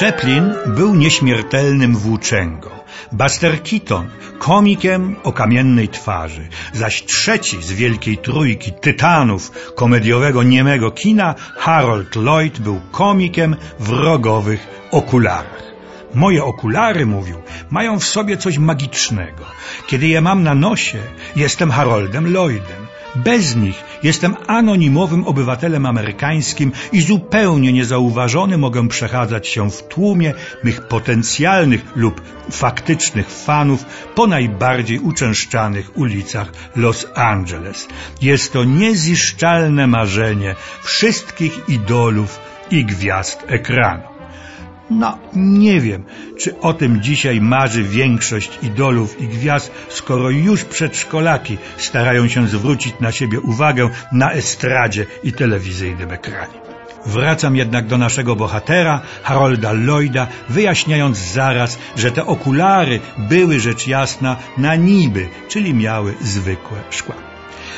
Chaplin był nieśmiertelnym włóczęgą. Buster Keaton komikiem o kamiennej twarzy, zaś trzeci z wielkiej trójki tytanów komediowego niemego kina, Harold Lloyd, był komikiem w rogowych okularach. Moje okulary, mówił, mają w sobie coś magicznego. Kiedy je mam na nosie, jestem Haroldem Lloydem. Bez nich jestem anonimowym obywatelem amerykańskim i zupełnie niezauważony mogę przechadzać się w tłumie mych potencjalnych lub faktycznych fanów po najbardziej uczęszczanych ulicach Los Angeles. Jest to nieziszczalne marzenie wszystkich idolów i gwiazd ekranu. No, nie wiem, czy o tym dzisiaj marzy większość idolów i gwiazd, skoro już przedszkolaki starają się zwrócić na siebie uwagę na estradzie i telewizyjnym ekranie. Wracam jednak do naszego bohatera, Harolda Lloyda, wyjaśniając zaraz, że te okulary były rzecz jasna na niby, czyli miały zwykłe szkła.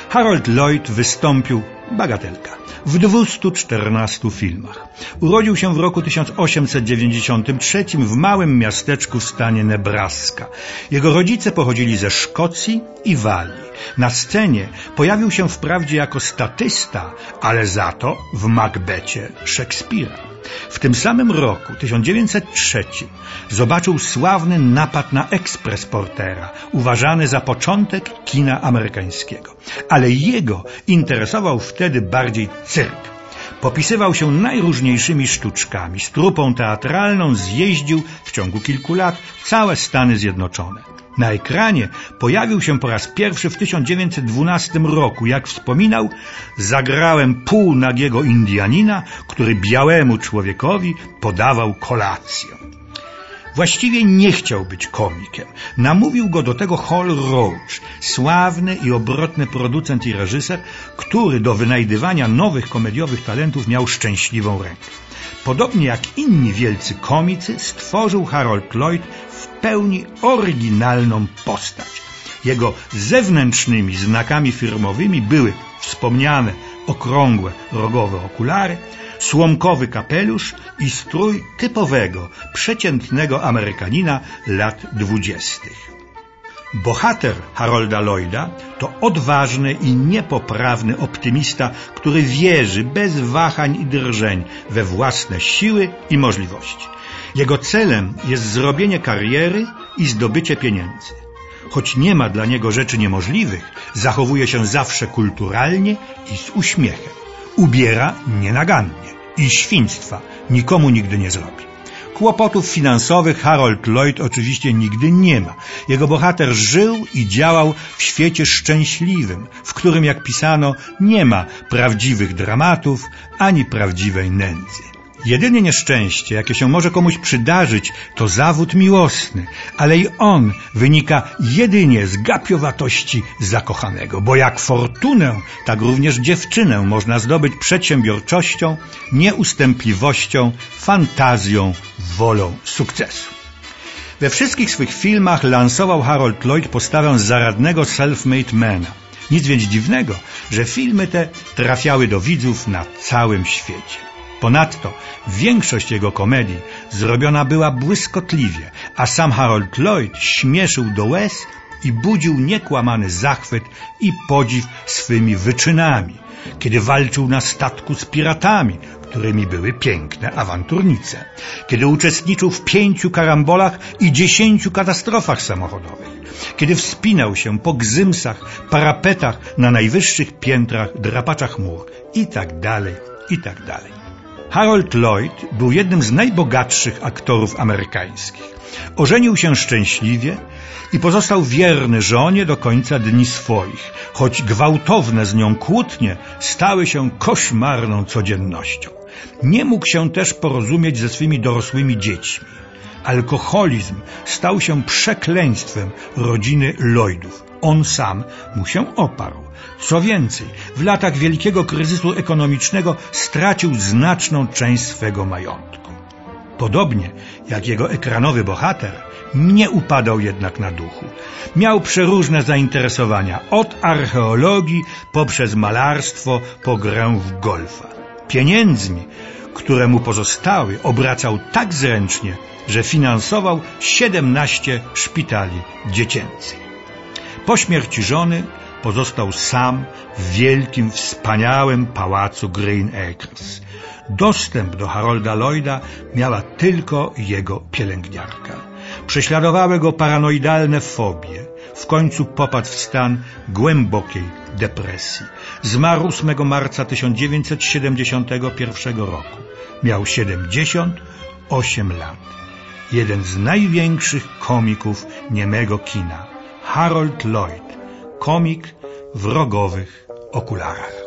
Harold Lloyd wystąpił bagatelka w 214 filmach. Urodził się w roku 1893 w małym miasteczku w stanie Nebraska. Jego rodzice pochodzili ze Szkocji i Walii. Na scenie pojawił się wprawdzie jako statysta, ale za to w Macbecie Szekspira. W tym samym roku, 1903, zobaczył sławny napad na ekspres Portera, uważany za początek kina amerykańskiego. Ale jego interesował wtedy bardziej cyrk. Popisywał się najróżniejszymi sztuczkami. Z trupą teatralną zjeździł w ciągu kilku lat całe Stany Zjednoczone. Na ekranie pojawił się po raz pierwszy w 1912 roku. Jak wspominał, zagrałem półnagiego Indianina, który białemu człowiekowi podawał kolację. Właściwie nie chciał być komikiem. Namówił go do tego Hall Roach, sławny i obrotny producent i reżyser, który do wynajdywania nowych komediowych talentów miał szczęśliwą rękę. Podobnie jak inni wielcy komicy, stworzył Harold Lloyd w pełni oryginalną postać. Jego zewnętrznymi znakami firmowymi były wspomniane okrągłe, rogowe okulary, słomkowy kapelusz i strój typowego, przeciętnego Amerykanina lat dwudziestych. Bohater Harolda Lloyda to odważny i niepoprawny optymista, który wierzy bez wahań i drżeń we własne siły i możliwości. Jego celem jest zrobienie kariery i zdobycie pieniędzy. Choć nie ma dla niego rzeczy niemożliwych, zachowuje się zawsze kulturalnie i z uśmiechem. Ubiera nienagannie i świństwa nikomu nigdy nie zrobi. Kłopotów finansowych Harold Lloyd oczywiście nigdy nie ma. Jego bohater żył i działał w świecie szczęśliwym, w którym, jak pisano, nie ma prawdziwych dramatów ani prawdziwej nędzy. Jedyne nieszczęście, jakie się może komuś przydarzyć, to zawód miłosny, ale i on wynika jedynie z gapiowatości zakochanego, bo jak fortunę, tak również dziewczynę można zdobyć przedsiębiorczością, nieustępliwością, fantazją, wolą sukcesu. We wszystkich swych filmach lansował Harold Lloyd postawę zaradnego self-made mana. Nic więc dziwnego, że filmy te trafiały do widzów na całym świecie. Ponadto większość jego komedii zrobiona była błyskotliwie, a sam Harold Lloyd śmieszył do łez i budził niekłamany zachwyt i podziw swymi wyczynami, kiedy walczył na statku z piratami, którymi były piękne awanturnice, kiedy uczestniczył w pięciu karambolach i dziesięciu katastrofach samochodowych, kiedy wspinał się po gzymsach, parapetach na najwyższych piętrach drapacza chmur i tak dalej, i tak dalej. Harold Lloyd był jednym z najbogatszych aktorów amerykańskich. Ożenił się szczęśliwie i pozostał wierny żonie do końca dni swoich, choć gwałtowne z nią kłótnie stały się koszmarną codziennością. Nie mógł się też porozumieć ze swymi dorosłymi dziećmi. Alkoholizm stał się przekleństwem rodziny Lloydów. On sam mu się oparł. Co więcej, w latach wielkiego kryzysu ekonomicznego stracił znaczną część swego majątku. Podobnie jak jego ekranowy bohater, nie upadał jednak na duchu. Miał przeróżne zainteresowania, od archeologii poprzez malarstwo po grę w golfa. Pieniędzmi, które mu pozostały, obracał tak zręcznie, że finansował 17 szpitali dziecięcych. Po śmierci żony pozostał sam w wielkim, wspaniałym pałacu Green Acres. Dostęp do Harolda Lloyda miała tylko jego pielęgniarka. Prześladowały go paranoidalne fobie. W końcu popadł w stan głębokiej depresji. Zmarł 8 marca 1971 roku. Miał 78 lat. Jeden z największych komików niemego kina, Harold Lloyd, komik w rogowych okularach.